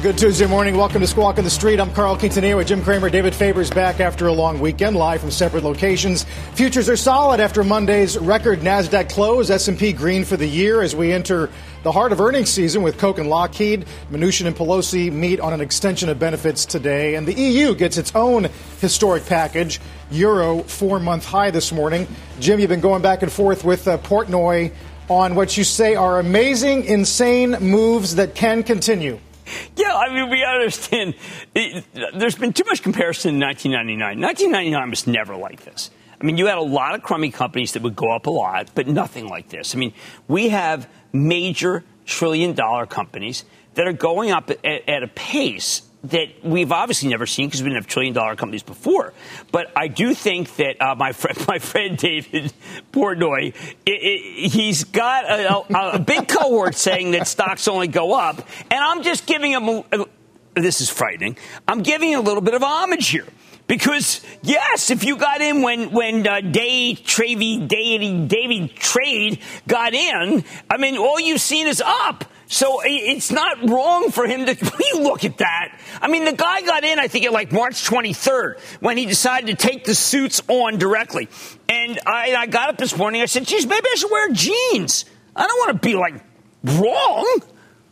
Good Tuesday morning. Welcome to Squawk on the Street. I'm Carl Quintanilla with Jim Cramer. David Faber's back after a long weekend, live from separate locations. Futures are solid after Monday's record Nasdaq close. S&P green for the year as we enter the heart of earnings season with Coke and Lockheed. Mnuchin and Pelosi meet on an extension of benefits today, and the EU gets its own historic package. Euro four month high this morning. Jim, you've been going back and forth with uh, Portnoy on what you say are amazing, insane moves that can continue. Yeah, I mean, we understand. It, there's been too much comparison in 1999. 1999 was never like this. I mean, you had a lot of crummy companies that would go up a lot, but nothing like this. I mean, we have major trillion dollar companies that are going up at, at a pace that we've obviously never seen because we didn't have trillion dollar companies before. But I do think that uh, my friend, my friend David Portnoy, it, it, he's got a, a, a, big cohort saying that stocks only go up, and I'm just giving him. A, this is frightening. I'm giving a little bit of homage here. Because yes, if you got in when when uh, Day Travy Davy Trade got in, I mean, all you've seen is up. So it's not wrong for him to you look at that. I mean, the guy got in, I think, at like March 23rd when he decided to take the suits on directly. And I, I got up this morning. I said, geez, maybe I should wear jeans. I don't want to be like wrong.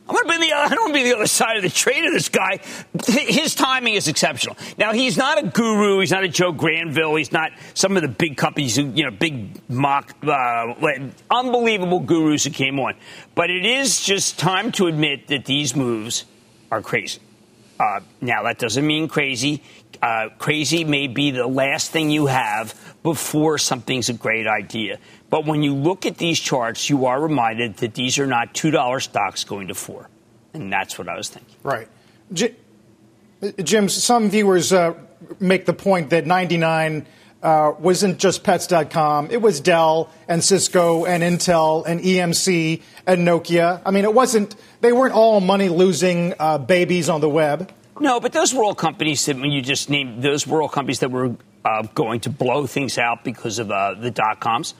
I'm going to be the I don't want to be the other side of the trade of this guy. His timing is exceptional. Now he's not a guru. He's not a Joe Granville. He's not some of the big companies who you know big mock uh, unbelievable gurus who came on. But it is just time to admit that these moves are crazy. Uh, now that doesn't mean crazy. Uh, crazy may be the last thing you have before something's a great idea. But when you look at these charts, you are reminded that these are not $2 stocks going to 4 And that's what I was thinking. Right. Jim, some viewers uh, make the point that 99 uh, wasn't just pets.com. It was Dell and Cisco and Intel and EMC and Nokia. I mean, it wasn't, they weren't all money losing uh, babies on the web. No, but those were all companies that, when you just named, those were all companies that were uh, going to blow things out because of uh, the dot coms.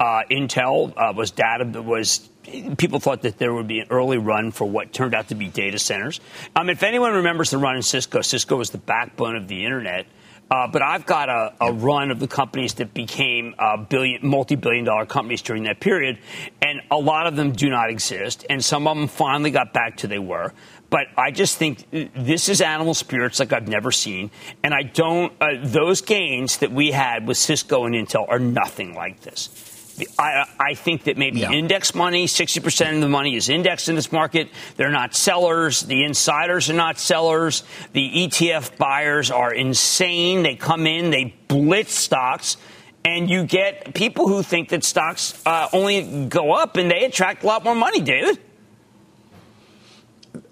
Uh, Intel uh, was data was people thought that there would be an early run for what turned out to be data centers. Um, if anyone remembers the run in Cisco, Cisco was the backbone of the internet. Uh, but I've got a, a, run of the companies that became uh, billion, multi-billion dollar companies during that period, and a lot of them do not exist, and some of them finally got back to they were. But I just think this is animal spirits like I've never seen, and I don't. Uh, those gains that we had with Cisco and Intel are nothing like this. I, I, think that maybe yeah. index money, 60% of the money is indexed in this market. They're not sellers. The insiders are not sellers. The ETF buyers are insane. They come in, they blitz stocks, and you get people who think that stocks uh, only go up and they attract a lot more money, David.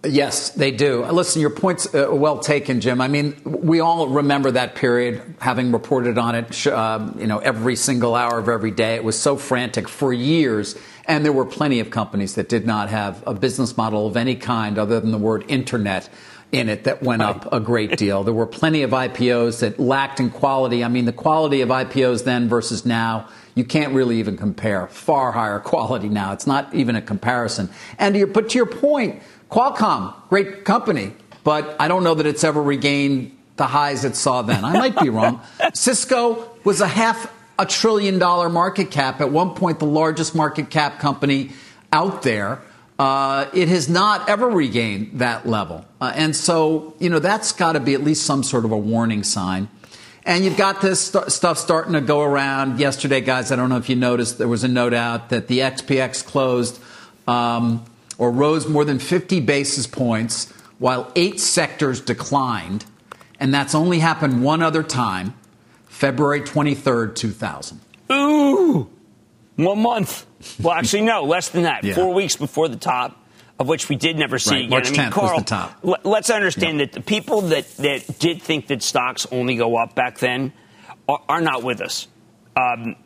Yes, they do. Listen, your point's uh, well taken, Jim. I mean, we all remember that period, having reported on it, uh, you know, every single hour of every day. It was so frantic for years, and there were plenty of companies that did not have a business model of any kind other than the word internet in it that went up a great deal. There were plenty of IPOs that lacked in quality. I mean, the quality of IPOs then versus now, you can't really even compare. Far higher quality now. It's not even a comparison. And to your, but to your point, Qualcomm, great company, but I don't know that it's ever regained the highs it saw then. I might be wrong. Cisco was a half a trillion dollar market cap, at one point the largest market cap company out there. Uh, it has not ever regained that level. Uh, and so, you know, that's got to be at least some sort of a warning sign. And you've got this st- stuff starting to go around. Yesterday, guys, I don't know if you noticed, there was a note out that the SPX closed um, or rose more than 50 basis points while eight sectors declined. And that's only happened one other time, February 23rd, 2000. Ooh, one month. Well, actually, no, less than that. Yeah. Four weeks before the top, of which we did never see Right, again. March I mean, 10th was the top. l- let's understand that the people that, that did think that stocks only go up back then are, are not with us. Um,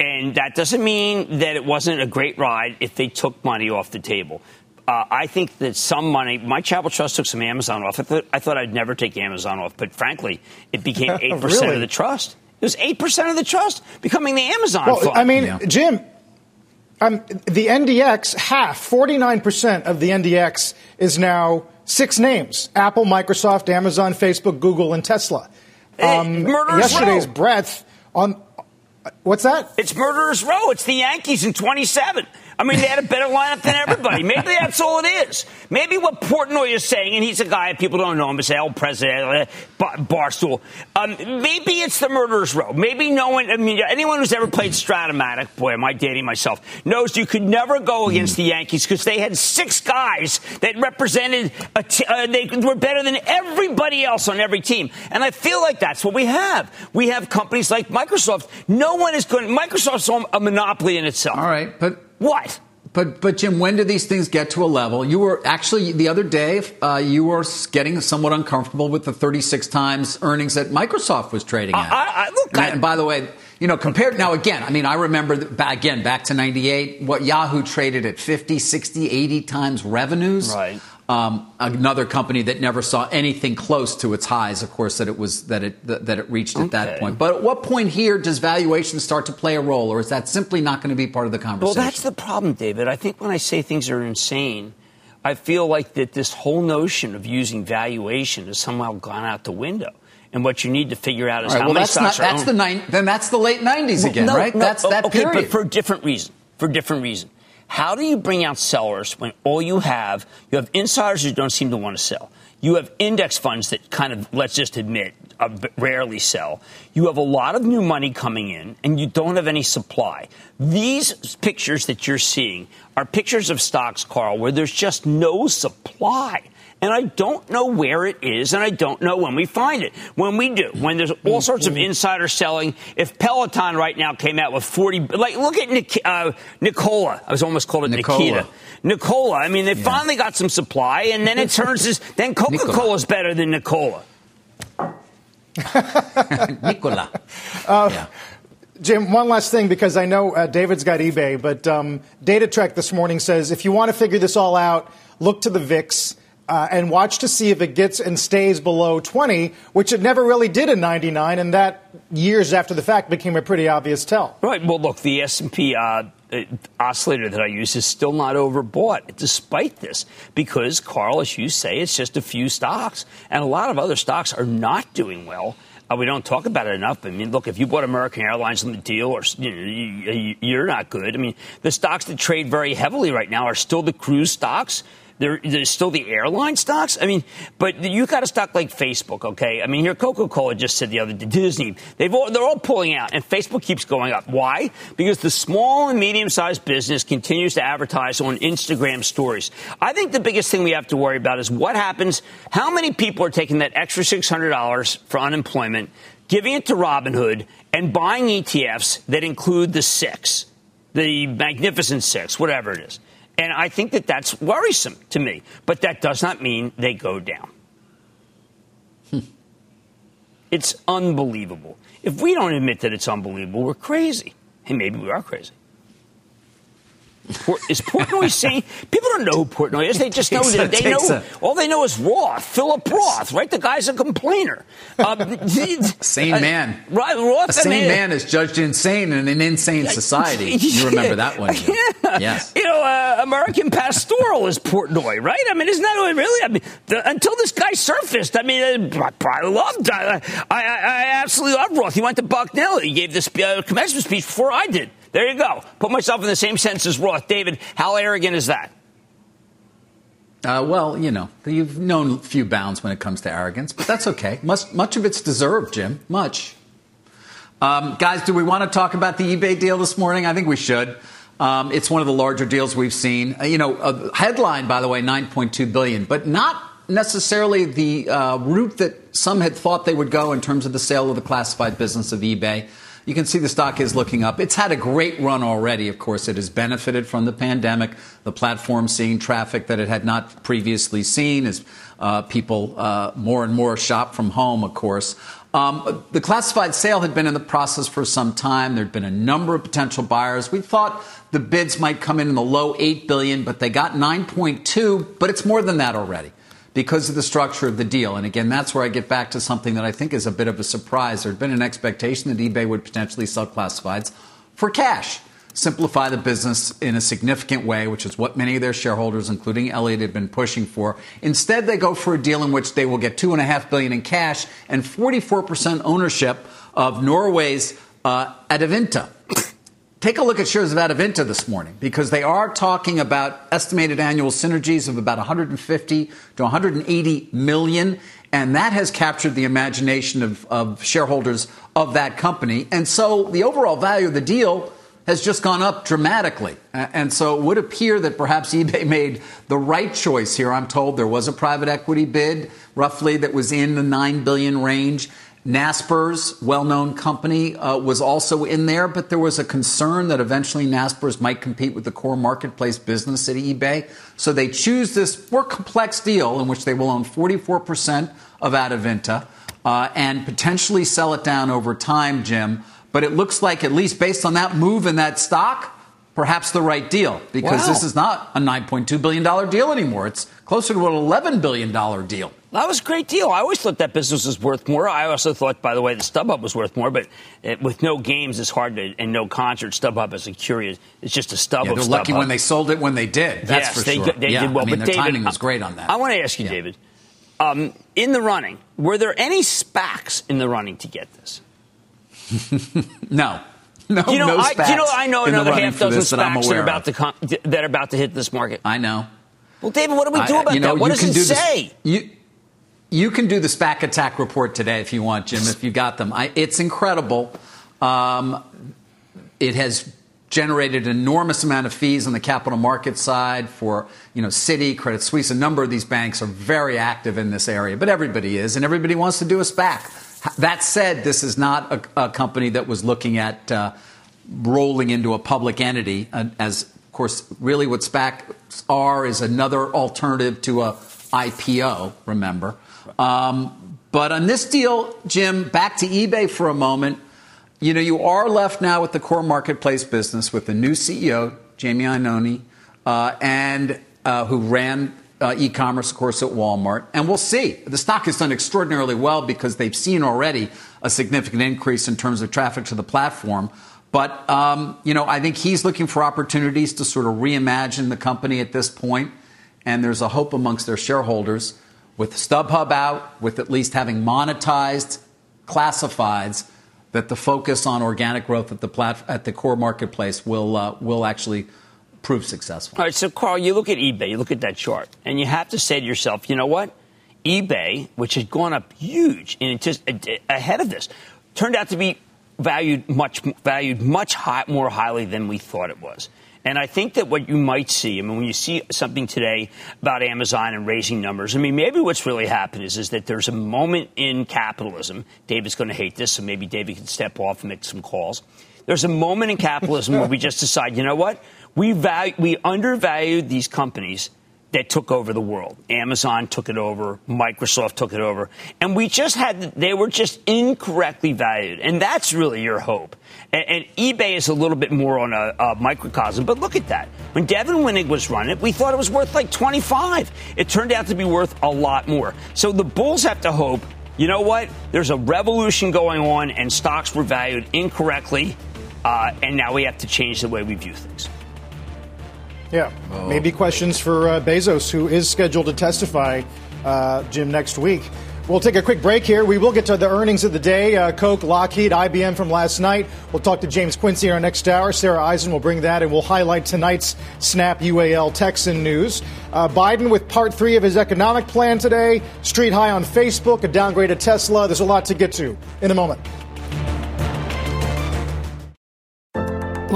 and that doesn't mean that it wasn't a great ride if they took money off the table. Uh, I think that some money, my Chapel Trust took some Amazon off. I thought, I thought I'd never take Amazon off, but frankly, it became 8% Really? of the trust. It was 8% of the trust becoming the Amazon Well, fund. I mean, Yeah. Jim, um, the NDX, half, 49% of the NDX is now six names Apple, Microsoft, Amazon, Facebook, Google, and Tesla. Murderer's yesterday's Row. breadth on. What's that? It's murderer's row. It's the Yankees in 27. I mean, they had a better lineup than everybody. Maybe that's all it is. Maybe what Portnoy is saying, and he's a guy people don't know him, say, "Oh, president, uh, Bar- barstool." Um, maybe it's the murderer's row. Maybe no one. I mean, anyone who's ever played Strat-O-Matic, boy, am I dating myself, knows you could never go against the Yankees because they had six guys that represented. T- uh, they were better than everybody else on every team, and I feel like that's what we have. We have companies like Microsoft. No one is going. Microsoft's a monopoly in itself. All right, but What? But but Jim, when do these things get to a level? You were actually the other day. Uh, you were getting somewhat uncomfortable with the 36 times earnings that Microsoft was trading at. I- I- look, and, I- and by the way, you know, compared now again. I mean, I remember again back to '98, what Yahoo traded at 50, 60, 80 times revenues. Right. Um, another company that never saw anything close to its highs, of course, that it was that it that, it reached at that point. But at what point here does valuation start to play a role, or is that simply not going to be part of the conversation? Well, that's the problem, David. I think when I say things are insane, I feel like that this whole notion of using valuation has somehow gone out the window. And what you need to figure out is right, how well, many that's not, stocks are that's owned. the nine, then that's the late '90s again, No, right? no, that's that okay, period. but for a different reason. For a different reason. How do you bring out sellers when all you have, you have insiders who don't seem to want to sell. You have index funds that kind of, let's just admit, uh, rarely sell. You have a lot of new money coming in, and you don't have any supply. These pictures that you're seeing are pictures of stocks, Carl, where there's just no supply. And I don't know where it is, and I don't know when we find it. When we do, when there's all sorts of insider selling, if Peloton right now came out with 40, like, look at Nik- uh, Nikola. I was almost called it Nikola. Nikita. Nikola. I mean, they finally got some supply, and then it turns as, then Coca Cola's better than Nikola. Nikola. Jim, one last thing because I know uh, David's got eBay, but um, DataTrek this morning says if you want to figure this all out, look to the VIX. Uh, and watch to see if it gets and stays below 20, which it never really did in 99, and that years after the fact became a pretty obvious tell. Right. Well, look, the S&P uh, oscillator that I use is still not overbought, despite this, because Carl, as you say, it's just a few stocks, and a lot of other stocks are not doing well. Uh, we don't talk about it enough. I mean, look, if you bought American Airlines on the deal, or you you're not good. I mean, the stocks that trade very heavily right now are still the cruise stocks. There, there's still the airline stocks. I mean, but you got a stock like Facebook, okay? I mean, here Coca-Cola just said the other day, Disney, they've all, they're all pulling out, and Facebook keeps going up. Why? Because the small and medium-sized business continues to advertise on Instagram stories. I think the biggest thing we have to worry about is what happens. How many people are taking that extra six hundred dollars for unemployment, giving it to Robinhood, and buying ETFs that include the six, the Magnificent Six, whatever it is. And I think that that's worrisome to me. But that does not mean they go down. Hmm. It's unbelievable. If we don't admit that it's unbelievable, we're crazy. And maybe we are crazy. Por- Is Portnoy saying people don't know who Portnoy is? They just know that they know a- all they know is Roth, Philip Roth, right? The guy's a complainer. Um, Sane uh, man. right? Roth, A sane mean- man is judged insane in an insane society. You remember that one? Jim. Yes. You know, uh, American Pastoral is Portnoy, right? I mean, isn't that really? I mean, the, until this guy surfaced, I mean, uh, I, I loved, I, I, I absolutely love Roth. He went to Bucknell. He gave this uh, commencement speech before I did. There you go. Put myself in the same sense as Roth. David, how arrogant is that? Uh, well, you know, you've known few bounds when it comes to arrogance, but that's okay. Much, much of it's deserved, Jim. Much. Um, guys, do we want to talk about the eBay deal this morning? I think we should. Um, it's one of the larger deals we've seen. Uh, you know, a headline, by the way, 9.2 billion, but not necessarily the uh, route that some had thought they would go in terms of the sale of the classified business of eBay. You can see the stock is looking up. It's had a great run already. Of course, it has benefited from the pandemic. The platform seeing traffic that it had not previously seen as uh, people uh, more and more shop from home, of course. Um, the classified sale had been in the process for some time. There'd been a number of potential buyers. We thought the bids might come in in the low 8 billion, but they got 9.2, but it's more than that already because of the structure of the deal. And again, that's where I get back to something that I think is a bit of a surprise. There had been an expectation that eBay would potentially sell classifieds for cash simplify the business in a significant way, which is what many of their shareholders, including Elliott, had been pushing for. Instead, they go for a deal in which they will get two and a half billion in cash and 44% ownership of Norway's uh. Take a look at shares of Adevinta this morning because they are talking about estimated annual synergies of about 150 to 180 million. And that has captured the imagination of, of shareholders of that company. And so the overall value of the deal has just gone up dramatically. And so it would appear that perhaps eBay made the right choice here. I'm told there was a private equity bid roughly that was in the 9 billion range. Naspers, well-known company, uh, was also in there, but there was a concern that eventually Naspers might compete with the core marketplace business at eBay. So they choose this more complex deal in which they will own 44% of Adevinta uh, and potentially sell it down over time, Jim. But it looks like, at least based on that move in that stock, perhaps the right deal because wow. this is not a $9.2 billion deal anymore. It's closer to an $11 billion deal. That was a great deal. I always thought that business was worth more. I also thought, by the way, the StubHub was worth more, but it, with no games, it's hard to, and no concert, StubHub is a curious, it's just a stub yeah, they're lucky when they sold it when they did. That's yes, for they, sure. They yeah, did well. I mean, but their David, timing was great on that. I want to ask you, yeah. David, um, in the running, were there any SPACs in the running to get this? no. No, you know, no I, you know, I know another half dozen SPACs that, are about to come, that are about to hit this market. I know. Well, David, what do we do about you know, that? What does it do say? you, you can do the SPAC attack report today if you want, Jim, if you got them. I, it's incredible. Um, it has generated an enormous amount of fees on the capital market side for you know Citi, Credit Suisse. A number of these banks are very active in this area, but everybody is, and everybody wants to do a SPAC. That said, this is not a, a company that was looking at uh, rolling into a public entity. Uh, as, of course, really what SPACs are is another alternative to a IPO, remember. Um, but on this deal, Jim, back to eBay for a moment. You know, you are left now with the core marketplace business with the new CEO, Jamie Iannone, uh, and uh, who ran uh, e-commerce, of course, at Walmart, and we'll see. The stock has done extraordinarily well because they've seen already a significant increase in terms of traffic to the platform. But um, you know, I think he's looking for opportunities to sort of reimagine the company at this point, and there's a hope amongst their shareholders with StubHub out, with at least having monetized classifieds, that the focus on organic growth at the plat- at the core marketplace will uh, will actually prove successful. All right, so Carl, you look at eBay, you look at that chart, and you have to say to yourself, you know what? eBay, which had gone up huge in just ahead of this, turned out to be valued much valued much high, more highly than we thought it was. And I think that what you might see, I mean, when you see something today about Amazon and raising numbers, I mean, maybe what's really happened is, is that there's a moment in capitalism. David's going to hate this, so maybe David can step off and make some calls. There's a moment in capitalism where we just decide, you know what? We, value, we undervalued these companies that took over the world. Amazon took it over, Microsoft took it over, and we just had they were just incorrectly valued, and that's really your hope. And, and eBay is a little bit more on a, a, microcosm, but look at that. When Devin Wenig was running it, we thought it was worth like 25. It turned out to be worth a lot more. So the bulls have to hope. You know what? There's a revolution going on, and stocks were valued incorrectly, uh, and now we have to change the way we view things. Yeah, oh. maybe questions for uh, Bezos, who is scheduled to testify, uh, Jim, next week. We'll take a quick break here. We will get to the earnings of the day uh, Coke, Lockheed, IBM from last night. We'll talk to James Quincy in our next hour. Sarah Eisen will bring that, and we'll highlight tonight's Snap UAL Texan news. Uh, Biden with part three of his economic plan today, street high on Facebook, a downgraded Tesla. There's a lot to get to in a moment.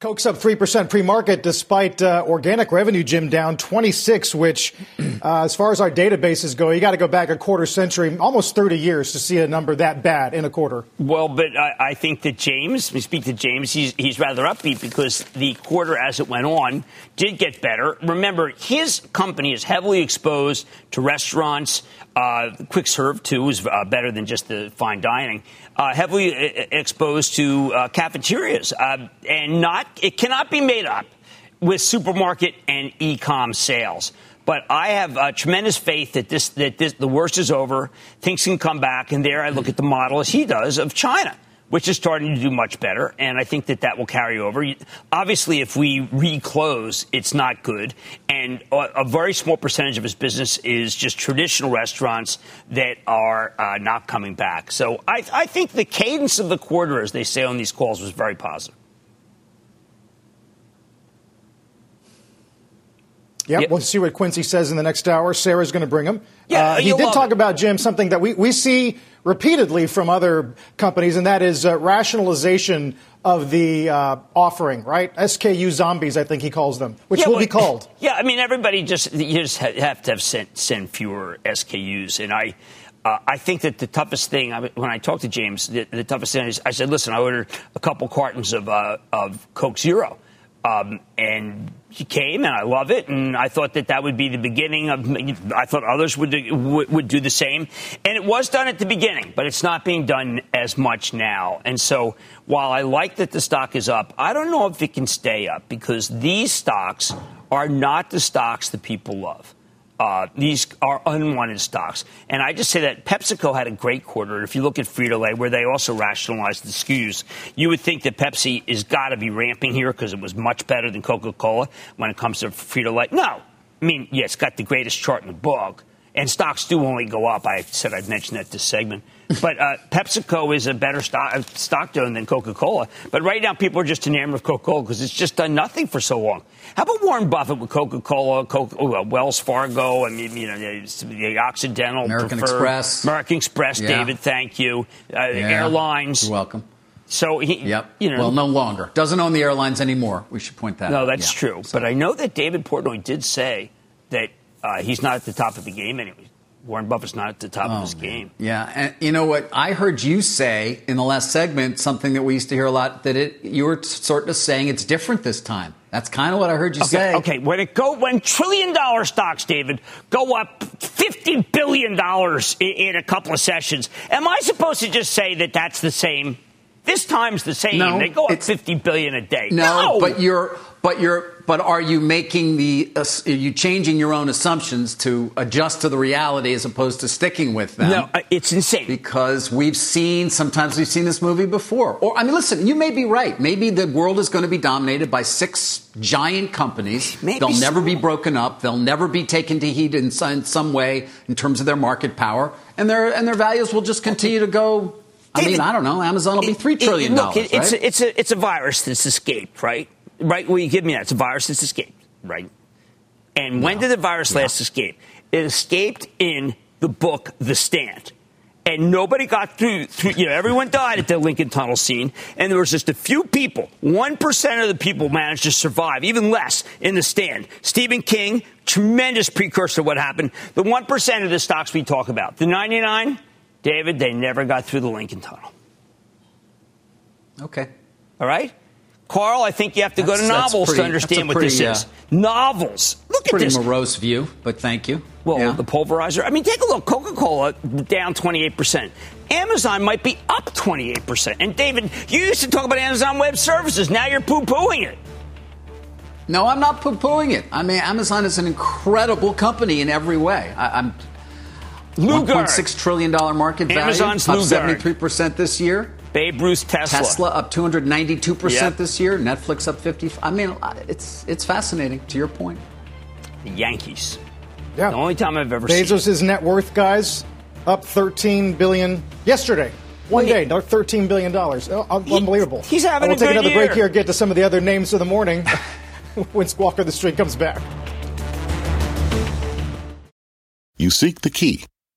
Coke's up 3% pre-market despite uh, organic revenue, Jim, down 26, which, uh, as far as our databases go, you got to go back a quarter century, almost 30 years to see a number that bad in a quarter. Well, but I, I think that James, we speak to James, he's, he's rather upbeat because the quarter as it went on did get better. Remember, his company is heavily exposed to restaurants, uh, quick serve, too, is uh, better than just the fine dining. Uh, heavily uh, exposed to uh, cafeterias, uh, and not it cannot be made up with supermarket and e-com sales. But I have uh, tremendous faith that this that this, the worst is over. Things can come back, and there I look at the model as he does of China which is starting to do much better. And I think that that will carry over. Obviously, if we reclose, it's not good. And a very small percentage of his business is just traditional restaurants that are uh, not coming back. So I, I think the cadence of the quarter, as they say on these calls, was very positive. Yep, yep, we'll see what Quincy says in the next hour. Sarah's going to bring him. Yeah, uh, he did talk it. about, Jim, something that we, we see repeatedly from other companies, and that is uh, rationalization of the uh, offering, right? SKU zombies, I think he calls them, which yeah, will well, be called. Yeah, I mean, everybody just you just have to have sent, send fewer SKUs, and I. Uh, I think that the toughest thing when I talked to James, the, the, toughest thing is I said, "Listen, I ordered a couple cartons of uh, of Coke Zero, um, and he came, and I love it. And I thought that that would be the beginning of. I thought others would do, would do the same, and it was done at the beginning, but it's not being done as much now. And so, while I like that the stock is up, I don't know if it can stay up because these stocks are not the stocks that people love. Uh, these are unwanted stocks. And I just say that PepsiCo had a great quarter. If you look at Frito Lay, where they also rationalized the SKUs, you would think that Pepsi has got to be ramping here because it was much better than Coca Cola when it comes to Frito Lay. No. I mean, yeah, it's got the greatest chart in the book. And stocks do only go up. I said I'd mention that this segment. But uh, PepsiCo is a better stock, uh, stock than Coca Cola. But right now, people are just enamored of Coca Cola because it's just done nothing for so long. How about Warren Buffett with Coca Cola, oh, Wells Fargo, and you know the Occidental, American preferred, Express, American Express. Yeah. David, thank you. Uh, yeah. Airlines. You're welcome. So he, yep. You know, well, no longer doesn't own the airlines anymore. We should point that. Out. No, out. that's yeah. true. So. But I know that David Portnoy did say that uh, he's not at the top of the game anyway. Warren Buffett's not at the top oh, of his game. Yeah, and you know what? I heard you say in the last segment something that we used to hear a lot that it you were sort of saying it's different this time. That's kind of what I heard you okay, say. Okay, when it go when trillion dollar stocks, David, go up fifty billion dollars in, in a couple of sessions, am I supposed to just say that that's the same? This time's the same. No, they go up fifty billion a day. No, no, but you're but you're but are you making the uh, are you changing your own assumptions to adjust to the reality as opposed to sticking with them? No, uh, it's insane because we've seen sometimes we've seen this movie before. Or I mean, listen, you may be right. Maybe the world is going to be dominated by six giant companies. Maybe They'll so. never be broken up. They'll never be taken to heat in some, in some way in terms of their market power, and their and their values will just continue to go I mean, I don't know. Amazon will be three trillion dollars. Look, it's, right? a, it's a it's a virus that's escaped, right? Right? Well, you give me that. It's a virus that's escaped, right? And when no. did the virus last escape? It escaped in the book The Stand. And nobody got through, through, you know, everyone died at the Lincoln Tunnel scene. And there was just a few people, 1% of the people managed to survive, even less, in the stand. Stephen King, tremendous precursor to what happened. The 1% of the stocks we talk about. The 99, David, they never got through the Lincoln Tunnel. Okay. All right? Carl, I think you have to that's, go to novels pretty, to understand what pretty, this is. Uh, novels. Look at this. Pretty morose view, but thank you. Well, yeah. the pulverizer. I mean, take a look. Coca Cola down 28%. Amazon might be up 28%. And David, you used to talk about Amazon Web Services. Now you're poo pooing it. No, I'm not poo pooing it. I mean, Amazon is an incredible company in every way. I, am $1.6 trillion market value. Amazon's up 73% this year. Babe Ruth Tesla. Tesla up 292% yep. this year. Netflix up 50. I mean, uh, it's it's fascinating to your point. The Yankees. Yeah. The only time I've ever Bezos' seen. net worth, guys, up 13 billion yesterday. One Wait. day, another 13 billion dollars. Oh, unbelievable. He, he's having we'll take good another year. break here. Get to some of the other names of the morning when Squawk on the Street comes back. You seek the key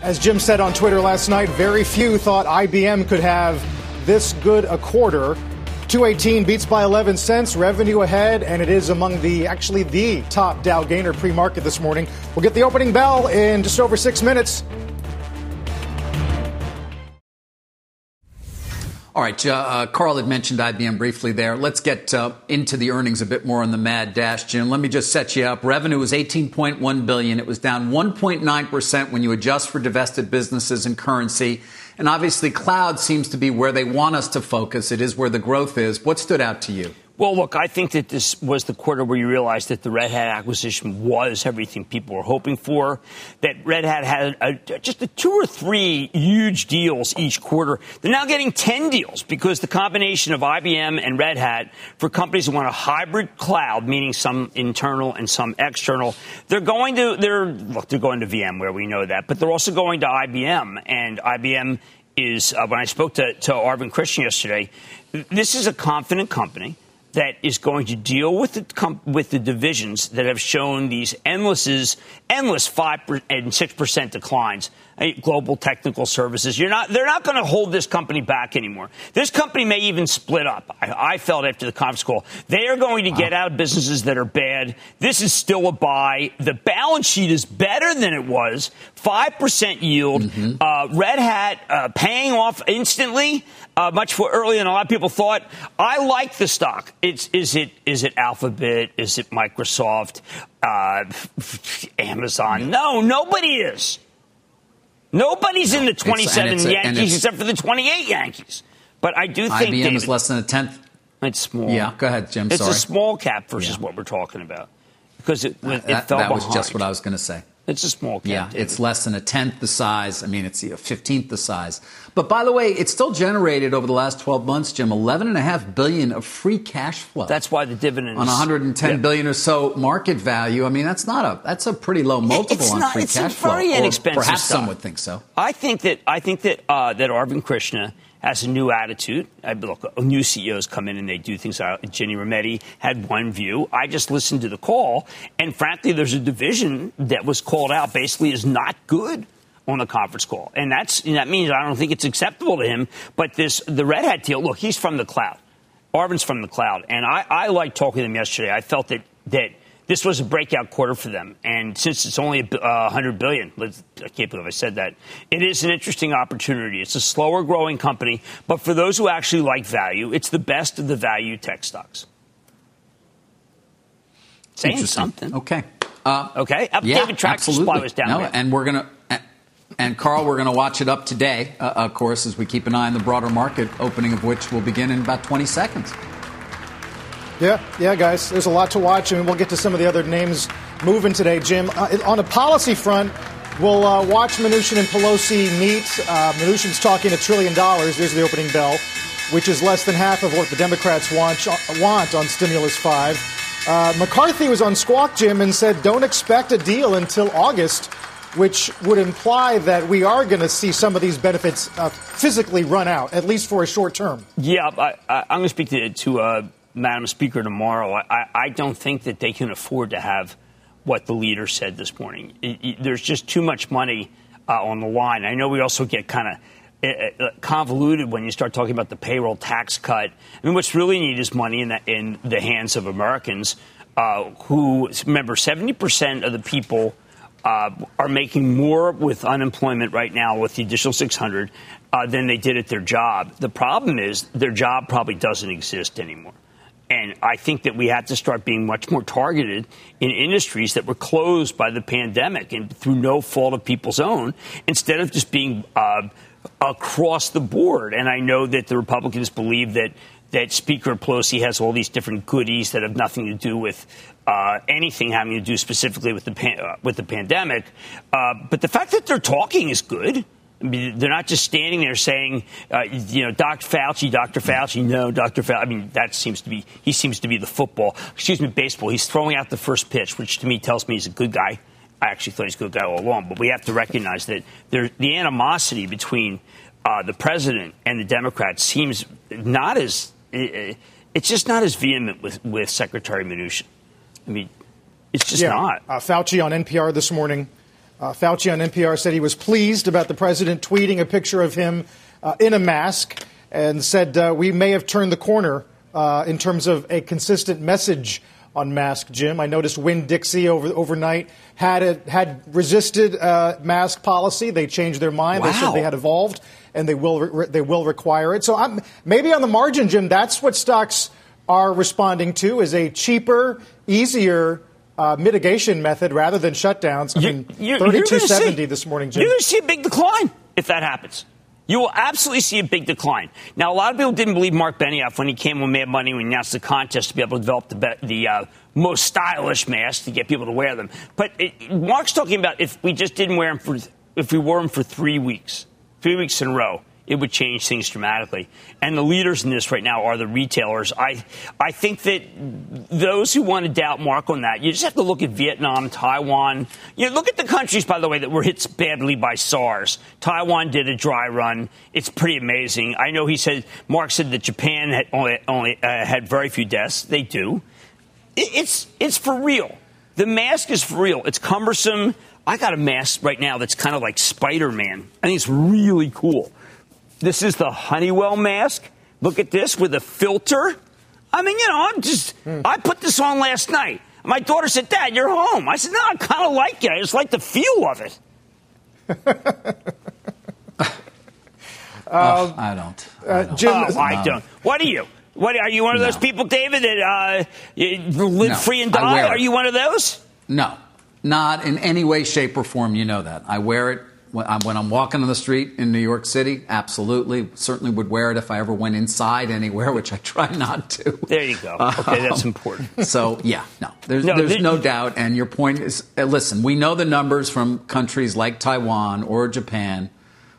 As Jim said on Twitter last night, very few thought IBM could have this good a quarter. 218 beats by 11 cents, revenue ahead, and it is among the actually the top Dow gainer pre-market this morning. We'll get the opening bell in just over six minutes. All right, uh, Carl had mentioned IBM briefly there. Let's get uh, into the earnings a bit more on the mad dash, Jim. Let me just set you up. Revenue was 18.1 billion. It was down 1.9 percent when you adjust for divested businesses and currency. And obviously, cloud seems to be where they want us to focus. It is where the growth is. What stood out to you? Well, look, I think that this was the quarter where you realized that the Red Hat acquisition was everything people were hoping for. That Red Hat had a, just a two or three huge deals each quarter. They're now getting 10 deals because the combination of IBM and Red Hat for companies who want a hybrid cloud, meaning some internal and some external, they're going to, they're, look, they're going to VMware, we know that, but they're also going to IBM. And IBM is, uh, when I spoke to, to Arvind Krishna yesterday, this is a confident company that is going to deal with the with the divisions that have shown these endless endless five and six percent declines. Global technical services. You're not. They're not going to hold this company back anymore. This company may even split up. I, I felt after the conference call they are going to wow. get out of businesses that are bad. This is still a buy. The balance sheet is better than it was. Five percent yield. Mm-hmm. Uh, Red Hat uh, paying off instantly uh, much more early than a lot of people thought. I like the stock. It's is it is it Alphabet? Is it Microsoft? Uh, Amazon? No, nobody is. Nobody's in the 27 it's, Yankees except for the 28 Yankees. But I do think IBM David, is less than a tenth. It's small. Yeah, go ahead, Jim. It's sorry. a small cap versus yeah. what we're talking about because it, it that, fell that behind. was just what I was going to say. It's a small cap. Yeah, it's less than a tenth the size. I mean, it's a fifteenth the size. But by the way, it still generated over the last 12 months, Jim, 11.5 billion of free cash flow. That's why the dividend on 110 yeah. billion or so market value. I mean, that's not a that's a pretty low multiple it's on not, free it's cash a very flow. Inexpensive perhaps stock. some would think so. I think that I think that uh, that Arvind Krishna has a new attitude. I, look, new CEOs come in and they do things. Ginni Rometty had one view. I just listened to the call, and frankly, there's a division that was called out basically is not good on the conference call, and that's and that means I don't think it's acceptable to him. But this the Red Hat deal. Look, he's from the cloud. Arvind's from the cloud, and I, I liked talking to him yesterday. I felt that that this was a breakout quarter for them. And since it's only a uh, 100 billion, I can't believe I said that. It is an interesting opportunity. It's a slower growing company, but for those who actually like value, it's the best of the value tech stocks. Saying something. Okay. Uh, okay. Up yeah, David Tractor Supply was down no, there. And we're going to. And Carl, we're going to watch it up today, uh, of course, as we keep an eye on the broader market, opening of which will begin in about 20 seconds. Yeah, yeah, guys. There's a lot to watch, I and mean, we'll get to some of the other names moving today, Jim. Uh, on a policy front, we'll uh, watch Mnuchin and Pelosi meet. Uh, Mnuchin's talking a trillion dollars. There's the opening bell, which is less than half of what the Democrats want, uh, want on Stimulus 5. Uh, McCarthy was on Squawk Jim and said, don't expect a deal until August, which would imply that we are going to see some of these benefits uh, physically run out, at least for a short term. Yeah, I, am going to speak to, to uh, Madam Speaker tomorrow. I, I, don't think that they can afford to have what the leader said this morning. It, it, there's just too much money uh, on the line. I know we also get kind of uh, uh, convoluted when you start talking about the payroll tax cut. I mean, what's really needed is money in the, in the hands of Americans uh, who, remember, 70% of the people uh, are making more with unemployment right now with the additional 600 uh, than they did at their job. The problem is their job probably doesn't exist anymore. And I think that we have to start being much more targeted in industries that were closed by the pandemic and through no fault of people's own, instead of just being uh, across the board. And I know that the Republicans believe that that Speaker Pelosi has all these different goodies that have nothing to do with uh, anything having to do specifically with the pan- uh, with the pandemic. Uh, but the fact that they're talking is good. They're not just standing there saying, uh, you know, Dr. Fauci, Dr. Fauci, no, Dr. Fauci. I mean, that seems to be, he seems to be the football, excuse me, baseball. He's throwing out the first pitch, which to me tells me he's a good guy. I actually thought he's a good guy all along, but we have to recognize that there, the animosity between uh, the president and the Democrats seems not as, it's just not as vehement with, with Secretary Mnuchin. I mean, it's just yeah. not. Uh, Fauci on NPR this morning uh, Fauci on NPR said he was pleased about the president tweeting a picture of him uh, in a mask and said uh, we may have turned the corner uh, in terms of a consistent message on mask. Jim, I noticed Winn-Dixie over overnight had a, had resisted uh, mask policy. They changed their mind. Wow. They said they had evolved and they will re- they will require it. So I'm, maybe on the margin, Jim, that's what stocks are responding to is a cheaper, easier uh, mitigation method rather than shutdowns. I mean, thirty-two seventy this morning, Jim. You're going to see a big decline if that happens. You will absolutely see a big decline. Now, a lot of people didn't believe Mark Benioff when he came with Mad Money when he announced the contest to be able to develop the, the uh, most stylish masks to get people to wear them. But it, Mark's talking about if we just didn't wear them for, if we wore them for three weeks, three weeks in a row it would change things dramatically. And the leaders in this right now are the retailers. I, I think that those who want to doubt Mark on that, you just have to look at Vietnam, Taiwan. You know, look at the countries, by the way, that were hit badly by SARS. Taiwan did a dry run. It's pretty amazing. I know he said, Mark said that Japan had only, only uh, had very few deaths. They do. It, it's, it's for real. The mask is for real. It's cumbersome. I got a mask right now that's kind of like Spider Man. I think it's really cool. This is the Honeywell mask. Look at this with a filter. I mean, you know, I'm just, hmm. I put this on last night. My daughter said, Dad, you're home. I said, No, I kind of like it. I just like the feel of it. oh, I don't. I uh, don't. Jim, oh, I don't. What are you? What are you one of no. those people, David, that uh, live no. free and die? Are you one of those? No, not in any way, shape, or form. You know that. I wear it when I'm walking on the street in New York City, absolutely, certainly would wear it if I ever went inside anywhere, which I try not to. There you go. Okay, that's um, important. so yeah, no, there's no, there's no doubt. And your point is, uh, listen, we know the numbers from countries like Taiwan or Japan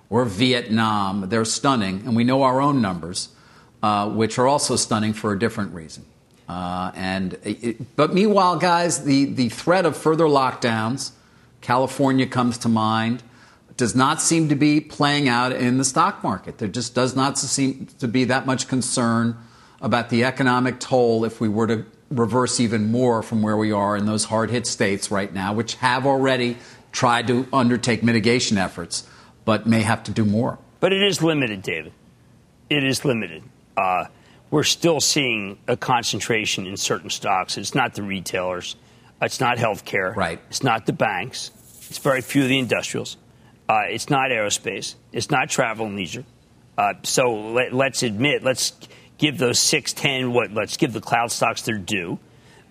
or Vietnam. They're stunning, and we know our own numbers, uh, which are also stunning for a different reason. Uh, and it, but meanwhile, guys, the the threat of further lockdowns, California comes to mind does not seem to be playing out in the stock market. There just does not seem to be that much concern about the economic toll if we were to reverse even more from where we are in those hard hit states right now, which have already tried to undertake mitigation efforts, but may have to do more. But it is limited, David. It is limited. Uh, we're still seeing a concentration in certain stocks. It's not the retailers. It's not healthcare. Right. It's not the banks. It's very few of the industrials. Uh, it's not aerospace. It's not travel and leisure. Uh, so let, us admit, let's give those six, ten. What? Let's give the cloud stocks their due.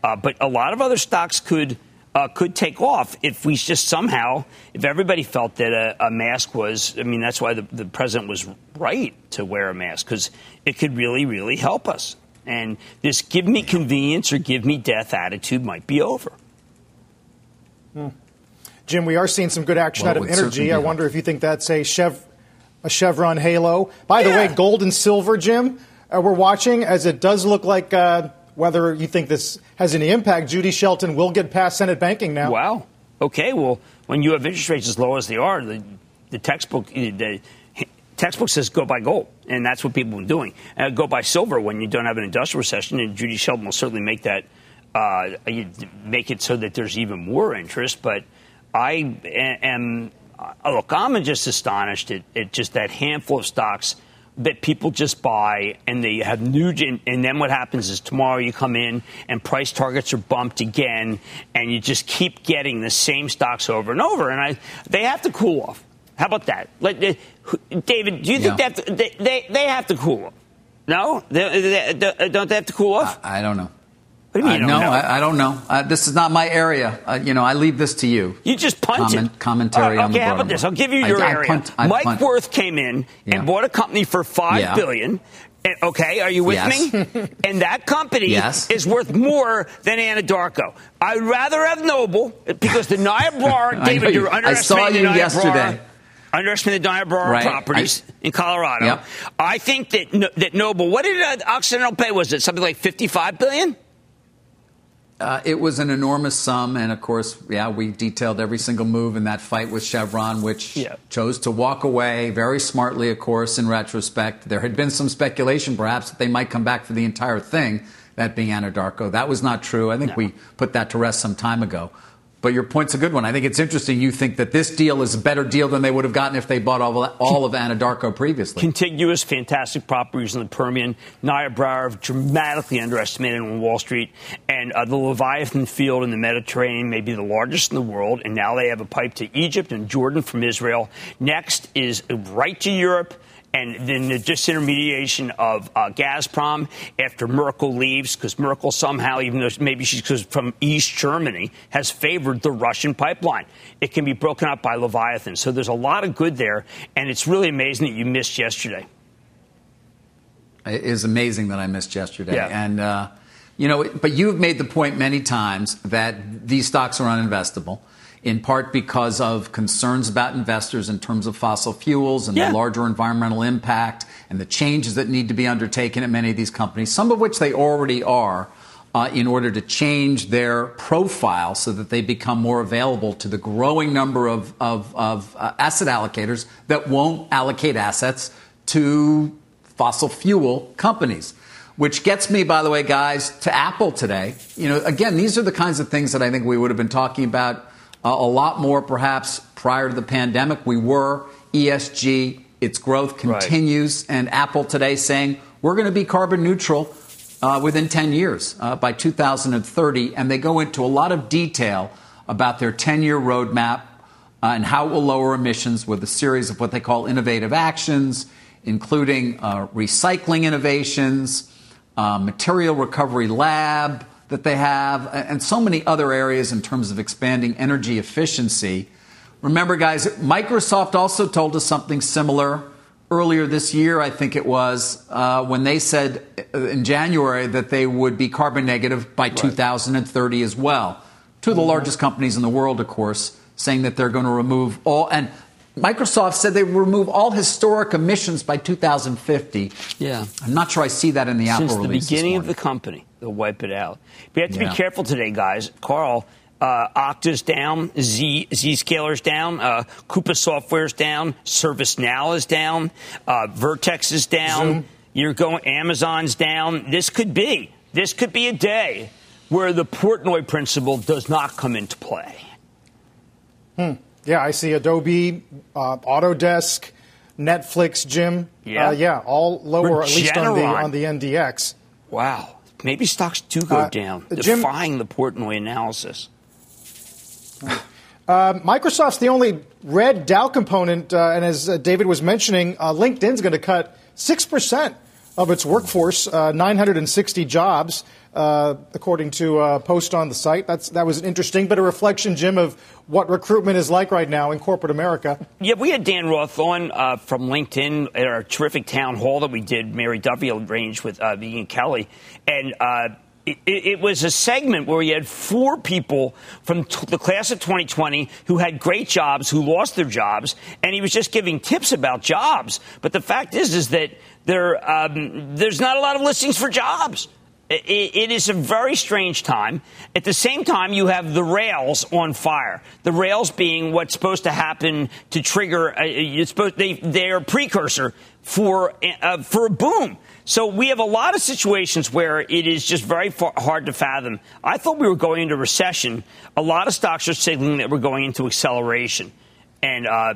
Uh, but a lot of other stocks could uh, could take off if we just somehow, if everybody felt that a, a mask was. I mean, that's why the, the president was right to wear a mask because it could really, really help us. And this give me convenience or give me death attitude might be over. Hmm. Jim, we are seeing some good action well, out of energy. I wonder if you think that's a, Chev- a Chevron halo. By yeah. the way, gold and silver, Jim, uh, we're watching as it does look like uh, whether you think this has any impact. Judy Shelton will get past Senate banking now. Wow. Okay. Well, when you have interest rates as low as they are, the, the textbook the textbook says go buy gold, and that's what people are doing. Uh, go buy silver when you don't have an industrial recession, and Judy Shelton will certainly make that uh, make it so that there's even more interest. But I am uh, look, I'm just astonished at, at just that handful of stocks that people just buy and they have new and then what happens is tomorrow you come in and price targets are bumped again and you just keep getting the same stocks over and over and I they have to cool off. How about that? Like, David, do you think yeah. that they, they, they have to cool off? No, they, they, don't they have to cool off? I, I don't know. What do you mean? Uh, no, I, I, don't know. Uh, this is not my area. Uh, you know, I leave this to you. You just punted. Comment, commentary uh, on the Okay, how about this? I'll give you your I, area. Punt, Mike punt. Wirth came in yeah. and bought a company for five yeah. billion. Okay, are you with yes. me? and that company yes. is worth more than Anadarko. I'd rather have Noble because the Niobrara, David, you, you're underestimating I saw you yesterday. Underestimated the Niobrara right. properties I, in Colorado. Yep. I think that that Noble. What did uh, Occidental pay? Was it something like fifty-five billion? Uh, it was an enormous sum, and of course, yeah, we detailed every single move in that fight with Chevron, which yeah. chose to walk away very smartly, of course, in retrospect. There had been some speculation, perhaps, that they might come back for the entire thing, that being Anadarko. That was not true. I think no. we put that to rest some time ago. But your point's a good one. I think it's interesting. You think that this deal is a better deal than they would have gotten if they bought all of, all of Anadarko previously. Contiguous, fantastic properties in the Permian. Niobrara dramatically underestimated on Wall Street, and uh, the Leviathan field in the Mediterranean may be the largest in the world. And now they have a pipe to Egypt and Jordan from Israel. Next is right to Europe and then the disintermediation of uh, Gazprom after Merkel leaves, because Merkel somehow, even though maybe she's from East Germany, has favored the Russian pipeline. It can be broken up by Leviathan. So there's a lot of good there, and it's really amazing that you missed yesterday. It is amazing that I missed yesterday. Yeah. And, uh, you know, but you've made the point many times that these stocks are uninvestable in part because of concerns about investors in terms of fossil fuels and yeah. the larger environmental impact and the changes that need to be undertaken at many of these companies, some of which they already are. Uh, in order to change their profile so that they become more available to the growing number of, of, of uh, asset allocators that won't allocate assets to fossil fuel companies. Which gets me, by the way, guys, to Apple today. You know, again, these are the kinds of things that I think we would have been talking about uh, a lot more perhaps prior to the pandemic. We were ESG, its growth continues, right. and Apple today saying we're going to be carbon neutral uh, within 10 years uh, by 2030. And they go into a lot of detail about their 10 year roadmap uh, and how it will lower emissions with a series of what they call innovative actions, including uh, recycling innovations, uh, material recovery lab that they have, and so many other areas in terms of expanding energy efficiency. Remember, guys, Microsoft also told us something similar earlier this year, I think it was, uh, when they said uh, in January that they would be carbon negative by right. 2030 as well. Two of the mm-hmm. largest companies in the world, of course, saying that they're going to remove all, and Microsoft said they will remove all historic emissions by 2050. Yeah. I'm not sure I see that in the Since Apple release. Since the beginning of the company, they'll wipe it out. We have to yeah. be careful today, guys. Carl, uh, Okta's down, Z Zscaler's down, uh, Coupa Software's down, ServiceNow is down, uh, Vertex is down. Zoom. You're going Amazon's down. This could be this could be a day where the Portnoy principle does not come into play. Hmm. Yeah, I see Adobe, uh, Autodesk, Netflix, Jim. Yeah, uh, yeah, all lower at least on the on the NDX. Wow, maybe stocks do go uh, down, Jim, defying the Portnoy analysis. Uh, Microsoft's the only red Dow component, uh, and as uh, David was mentioning, uh, LinkedIn's going to cut six percent of its workforce, uh, 960 jobs, uh, according to a post on the site. That's, that was interesting, but a reflection, Jim, of what recruitment is like right now in corporate America. Yeah, we had Dan Roth on uh, from LinkedIn at our terrific town hall that we did, Mary Duffield arranged with uh, Ian Kelly. And uh, it, it, was a segment where we had four people from t- the class of 2020 who had great jobs, who lost their jobs, and he was just giving tips about jobs. But the fact is, is that there, um, there's not a lot of listings for jobs. It, is a very strange time. At the same time, you have the rails on fire. The rails being what's supposed to happen to trigger. A, it's supposed they they're a precursor for uh, for a boom. So we have a lot of situations where it is just very far, hard to fathom. I thought we were going into recession. A lot of stocks are signaling that we're going into acceleration, and uh,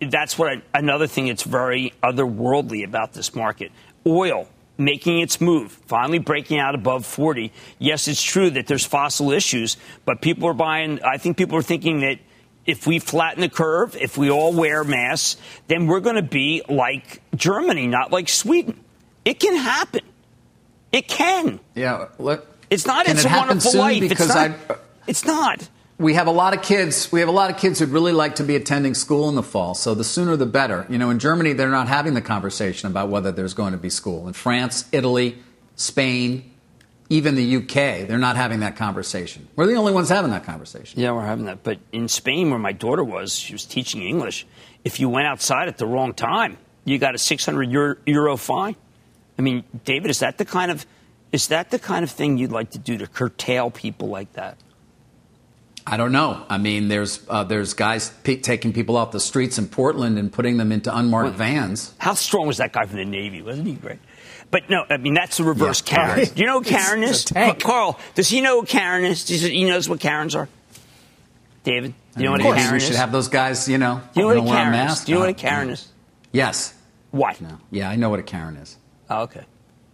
that's what I, another thing that's very otherworldly about this market. Oil making its move, finally breaking out above 40. Yes, it's true that there's fossil issues, but people are buying. I think people are thinking that if we flatten the curve, if we all wear masks, then we're going to be like Germany, not like Sweden. It can happen. It can. Yeah. Look, it's not. It's it a wonderful life. Because it's not. I, it's not. We have a lot of kids. We have a lot of kids who'd really like to be attending school in the fall. So the sooner the better. You know, in Germany, they're not having the conversation about whether there's going to be school. In France, Italy, Spain, even the UK, they're not having that conversation. We're the only ones having that conversation. Yeah, we're having that. But in Spain, where my daughter was, she was teaching English. If you went outside at the wrong time, you got a 600 euro, euro fine. I mean, David, is that the kind of is that the kind of thing you'd like to do to curtail people like that? I don't know. I mean, there's uh, there's guys p- taking people off the streets in Portland and putting them into unmarked vans. How strong was that guy from the Navy? Wasn't he great? But no, I mean that's the reverse yeah, Karen. Do you know Karen is? Carl, does he know Karen is? Does he knows what Karens are? David, do you know what a Karen we should have those guys. You know, do you know what a Karen is? Do you know what a Karen is? Yes. What? No. Yeah, I know what a Karen is. Oh, okay.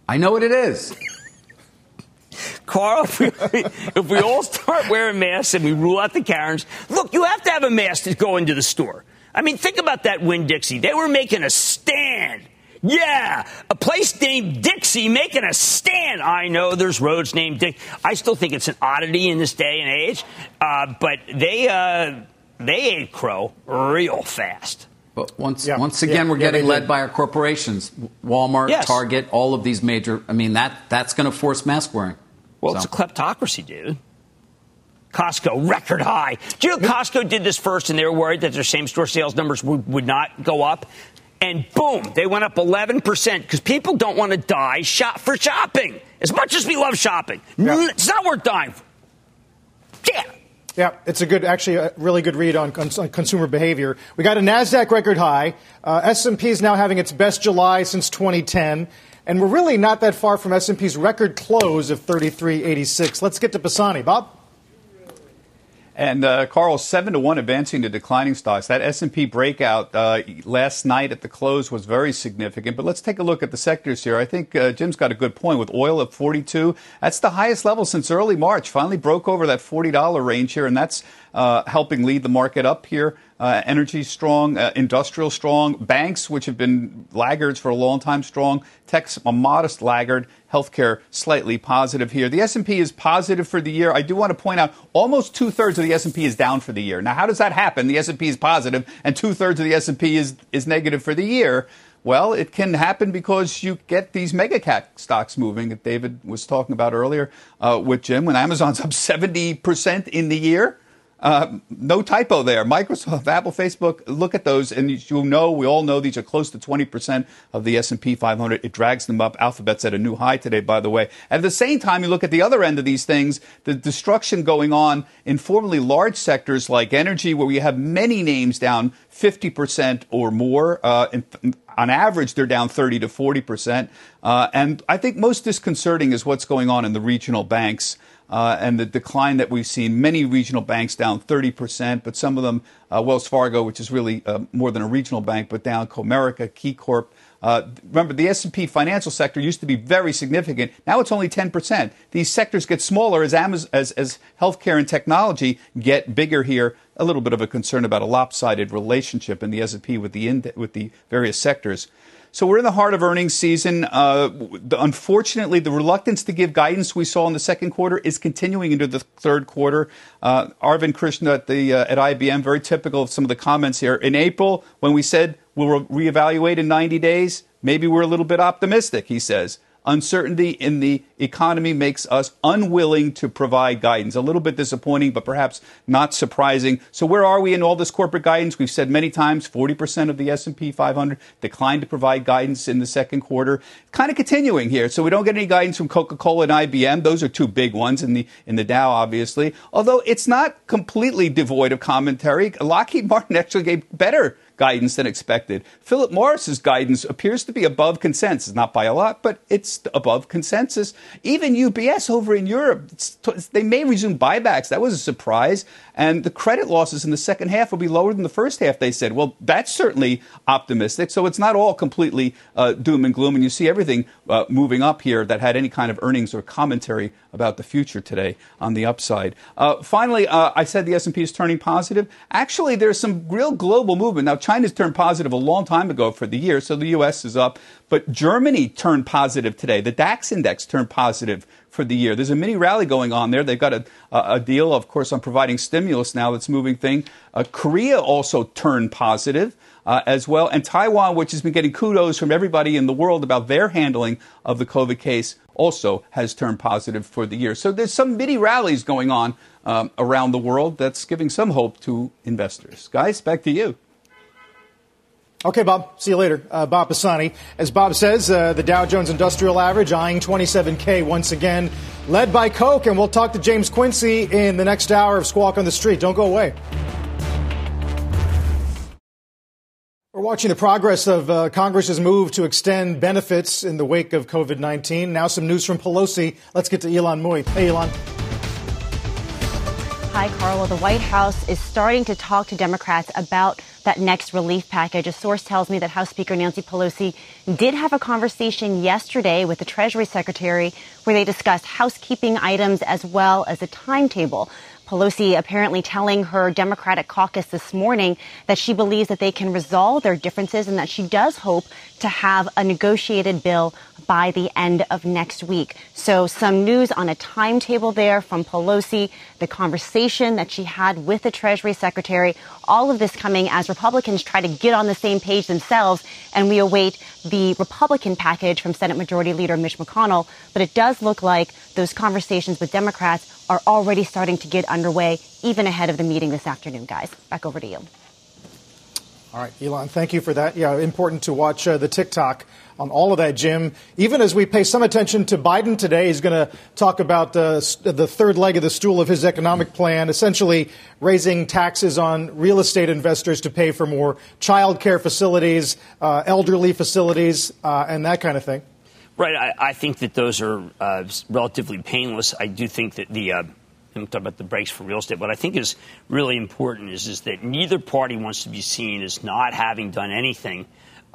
I know what it is. Carl, if we, if we, all start wearing masks and we rule out the Karens, look, you have to have a mask to go into the store. I mean, think about that Winn-Dixie. They were making a stand. Yeah, a place named Dixie making a stand. I know there's roads named Dick. I still think it's an oddity in this day and age, uh, but they uh, they ate crow real fast. But once yeah. once again, yeah. we're getting yeah, led by our corporations, Walmart, yes. Target, all of these major. I mean that that's going to force mask wearing. Well, so. it's a kleptocracy, dude. Costco record high. Do you know Costco did this first, and they were worried that their same store sales numbers would, would not go up, and boom, they went up 11 percent because people don't want to die shop for shopping. As much as we love shopping, it's not worth dying. For. Yeah. Yeah, it's a good, actually, a really good read on, on consumer behavior. We got a Nasdaq record high. Uh, S&P is now having its best July since 2010, and we're really not that far from S&P's record close of 33.86. Let's get to Pisani, Bob. And uh, Carl, seven to one advancing to declining stocks. That S and P breakout uh, last night at the close was very significant. But let's take a look at the sectors here. I think uh, Jim's got a good point with oil at 42. That's the highest level since early March. Finally broke over that $40 range here, and that's uh, helping lead the market up here. Uh, energy strong, uh, industrial strong, banks which have been laggards for a long time strong, tech's a modest laggard, healthcare slightly positive here. The S&P is positive for the year. I do want to point out almost two thirds of the S&P is down for the year. Now, how does that happen? The S&P is positive and two thirds of the S&P is is negative for the year. Well, it can happen because you get these mega cap stocks moving that David was talking about earlier uh, with Jim. When Amazon's up 70% in the year, uh, no typo there. Microsoft, Apple, Facebook. Look at those, and you know we all know these are close to 20 percent of the S&P 500. It drags them up. Alphabet's at a new high today, by the way. At the same time, you look at the other end of these things. The destruction going on in formerly large sectors like energy, where we have many names down 50 percent or more. Uh, in, on average, they're down 30 to 40 percent. Uh, and I think most disconcerting is what's going on in the regional banks uh, and the decline that we've seen. Many regional banks down 30%, but some of them, uh, Wells Fargo, which is really uh, more than a regional bank, but down Comerica, KeyCorp. Uh, remember, the S&P financial sector used to be very significant. Now it's only 10%. These sectors get smaller as, as, as healthcare and technology get bigger here. A little bit of a concern about a lopsided relationship in the S&P with the, with the various sectors. So we're in the heart of earnings season. Uh, the, unfortunately, the reluctance to give guidance we saw in the second quarter is continuing into the third quarter. Uh, Arvind Krishna at the uh, at IBM, very typical of some of the comments here. In April, when we said we'll re- reevaluate in 90 days, maybe we're a little bit optimistic. He says uncertainty in the economy makes us unwilling to provide guidance. A little bit disappointing, but perhaps not surprising. So where are we in all this corporate guidance? We've said many times 40% of the S&P 500 declined to provide guidance in the second quarter. Kind of continuing here. So we don't get any guidance from Coca-Cola and IBM. Those are two big ones in the in the Dow obviously. Although it's not completely devoid of commentary. Lockheed Martin actually gave better guidance than expected. Philip Morris's guidance appears to be above consensus, not by a lot, but it's above consensus. Even UBS over in Europe, they may resume buybacks. That was a surprise. And the credit losses in the second half will be lower than the first half, they said. Well, that's certainly optimistic. So it's not all completely uh, doom and gloom. And you see everything uh, moving up here that had any kind of earnings or commentary about the future today on the upside. Uh, finally, uh, I said the S&P is turning positive. Actually, there's some real global movement. Now, China's turned positive a long time ago for the year, so the U.S. is up. But Germany turned positive today. The DAX index turned positive for the year. There's a mini rally going on there. They've got a, a deal, of course, on providing stimulus now that's moving thing. Uh, Korea also turned positive. Uh, as well. And Taiwan, which has been getting kudos from everybody in the world about their handling of the COVID case, also has turned positive for the year. So there's some mini rallies going on um, around the world that's giving some hope to investors. Guys, back to you. Okay, Bob. See you later. Uh, Bob Pisani. As Bob says, uh, the Dow Jones Industrial Average eyeing 27K once again, led by Coke. And we'll talk to James Quincy in the next hour of Squawk on the Street. Don't go away. We're watching the progress of uh, Congress's move to extend benefits in the wake of COVID 19. Now, some news from Pelosi. Let's get to Ylan Mui. Hey, Ylan. Hi, Carlo. The White House is starting to talk to Democrats about that next relief package. A source tells me that House Speaker Nancy Pelosi did have a conversation yesterday with the Treasury Secretary where they discussed housekeeping items as well as a timetable. Pelosi apparently telling her Democratic caucus this morning that she believes that they can resolve their differences and that she does hope to have a negotiated bill by the end of next week. So some news on a timetable there from Pelosi, the conversation that she had with the Treasury Secretary, all of this coming as Republicans try to get on the same page themselves and we await the Republican package from Senate Majority Leader Mitch McConnell. But it does look like those conversations with Democrats are already starting to get underway even ahead of the meeting this afternoon, guys. Back over to you. All right, Ylan, thank you for that. Yeah, important to watch uh, the TikTok on all of that, Jim. Even as we pay some attention to Biden today, he's going to talk about uh, the third leg of the stool of his economic plan, essentially raising taxes on real estate investors to pay for more child care facilities, uh, elderly facilities, uh, and that kind of thing. Right. I, I think that those are uh, relatively painless. I do think that the uh, I'm talking about the brakes for real estate. What I think is really important is, is that neither party wants to be seen as not having done anything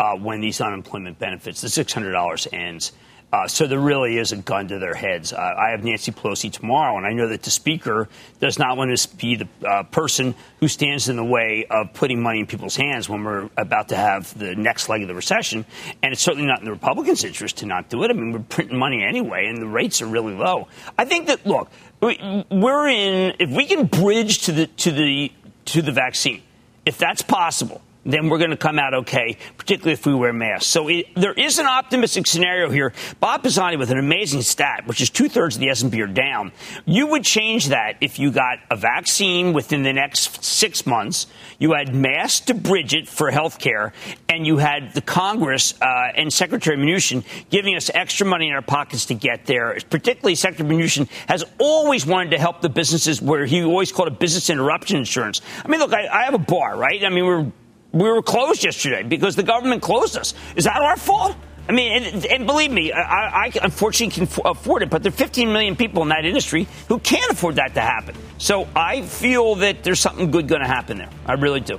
uh, when these unemployment benefits, the $600 ends. Uh, so there really is a gun to their heads. Uh, I have Nancy Pelosi tomorrow, and I know that the speaker does not want to be the uh, person who stands in the way of putting money in people's hands when we're about to have the next leg of the recession. And it's certainly not in the Republicans' interest to not do it. I mean, we're printing money anyway, and the rates are really low. I think that look, we're in. If we can bridge to the to the to the vaccine, if that's possible then we're going to come out okay, particularly if we wear masks. So it, there is an optimistic scenario here. Bob Pisani with an amazing stat, which is two thirds of the S&P are down. You would change that if you got a vaccine within the next six months, you had masks to bridge it for health care, and you had the Congress uh, and Secretary Mnuchin giving us extra money in our pockets to get there. Particularly, Secretary Mnuchin has always wanted to help the businesses where he always called it business interruption insurance. I mean, look, I, I have a bar, right? I mean, we're we were closed yesterday because the government closed us. Is that our fault? I mean, and, and believe me, I, I, unfortunately can afford it, but there are 15 million people in that industry who can't afford that to happen. So I feel that there's something good going to happen there. I really do.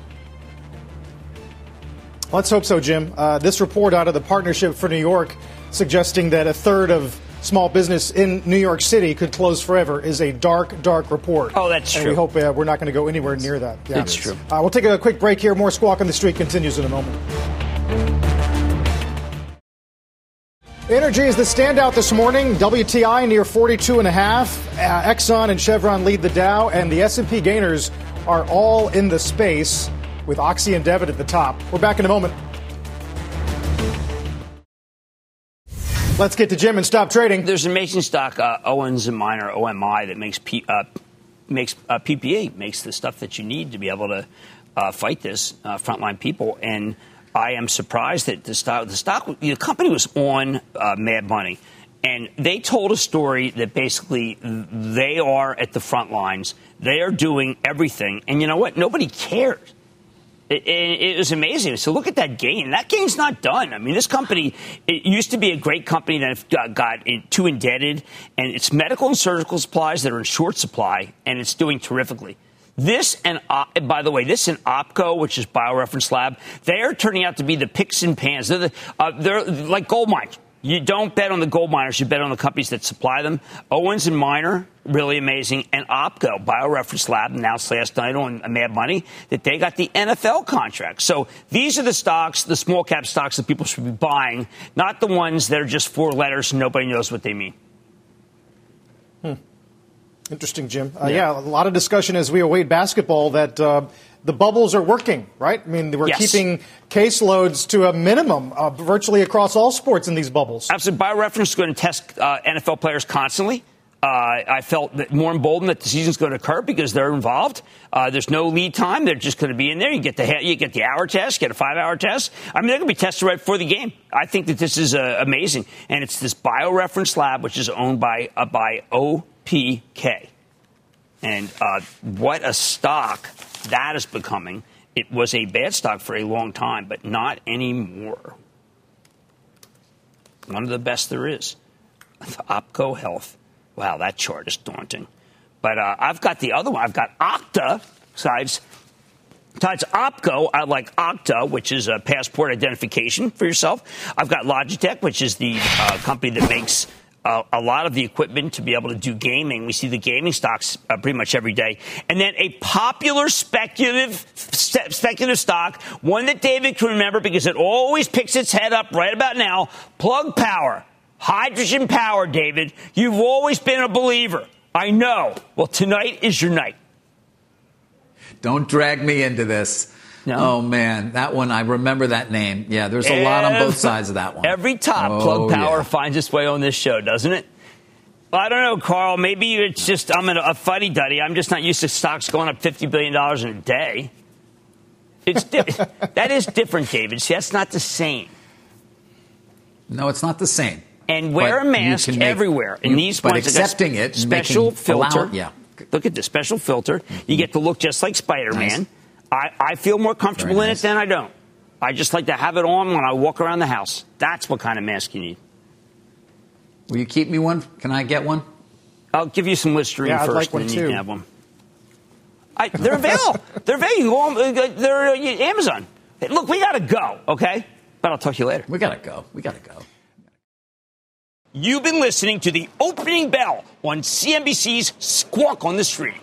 Let's hope so, Jim. Uh, this report out of the Partnership for New York suggesting that a third of small business in New York City could close forever is a dark, dark report. Oh, that's and true. we hope uh, we're not going to go anywhere near that. Yeah. It's true. Uh, we'll take a quick break here. More Squawk on the Street continues in a moment. Energy is the standout this morning. WTI near 42 and a half. Uh, Exxon and Chevron lead the Dow, and the S&P gainers are all in the space with Oxy and Devon at the top. We're back in a moment. Let's get to Jim and stop trading. There's an amazing stock, uh, Owens and Minor, OMI, that makes P, uh, makes uh, PPE, makes the stuff that you need to be able to uh, fight this uh, frontline people. And I am surprised that the stock, the stock, the company was on uh, Mad Money, and they told a story that basically they are at the front lines. They are doing everything, and you know what? Nobody cares. It, it, it, was amazing. So look at that gain. That gain's not done. I mean, this company it used to be a great company that got, got too indebted, and it's medical and surgical supplies that are in short supply, and it's doing terrifically. This and uh, by the way, this and OPKO, which is BioReference Lab, they are turning out to be the picks and pans. They're, the, uh, they're like gold mines. You don't bet on the gold miners, you bet on the companies that supply them. Owens and Minor, really amazing. And OPKO, BioReference Lab, announced last night on Mad Money that they got the NFL contract. So these are the stocks, the small cap stocks that people should be buying, not the ones that are just four letters and nobody knows what they mean. Hmm. Interesting, Jim. Uh, yeah. yeah. a lot of discussion as we await basketball that uh, the bubbles are working, right? I mean, we're yes. keeping caseloads to a minimum uh, virtually across all sports in these bubbles. Absolutely. BioReference is going to test uh, NFL players constantly. Uh, I felt that more emboldened that the season's going to occur because they're involved. Uh, there's no lead time; they're just going to be in there. You get the you get the hour test, get a five hour test. I mean, they're going to be tested right before the game. I think that this is uh, amazing, and it's this BioReference lab, which is owned by uh, by OPK, and uh, what a stock that is becoming. It was a bad stock for a long time, but not anymore. One of the best there is. OPKO Health. Wow, that chart is daunting. But uh, I've got the other one. I've got Okta. Besides, besides OPKO, I like Okta, which is a passport identification for yourself. I've got Logitech, which is the uh, company that makes a lot of the equipment to be able to do gaming. We see the gaming stocks uh, pretty much every day. And then a popular speculative speculative stock, one that David can remember because it always picks its head up right about now, Plug Power. Hydrogen power, David. You've always been a believer. I know. Well, tonight is your night. Don't drag me into this. No. Oh man, that one I remember that name. Yeah, there's a every, lot on both sides of that one. Every top oh, plug power yeah. finds its way on this show, doesn't it? Well, I don't know, Carl. Maybe it's just I'm a, a fuddy duddy. I'm just not used to stocks going up fifty billion dollars in a day. It's di- that is different, David. See, that's not the same. No, it's not the same. And wear but a mask make, everywhere. In these but accepting it, special filter. Allow, yeah. Look at the special filter. You mm-hmm. get to look just like Spider Man. Nice. I, I feel more comfortable Very in it than I don't. I just like to have it on when I walk around the house. That's what kind of mask you need. Will you keep me one? Can I get one? I'll give you some Listerine yeah, first, I'd like and one then too. you can have one. I, they're available. they're available. Uh, they're uh, Amazon. Hey, look, we got to go, okay? But I'll talk to you later. We got to go. We got to go. You've been listening to the opening bell on CNBC's Squawk on the Street.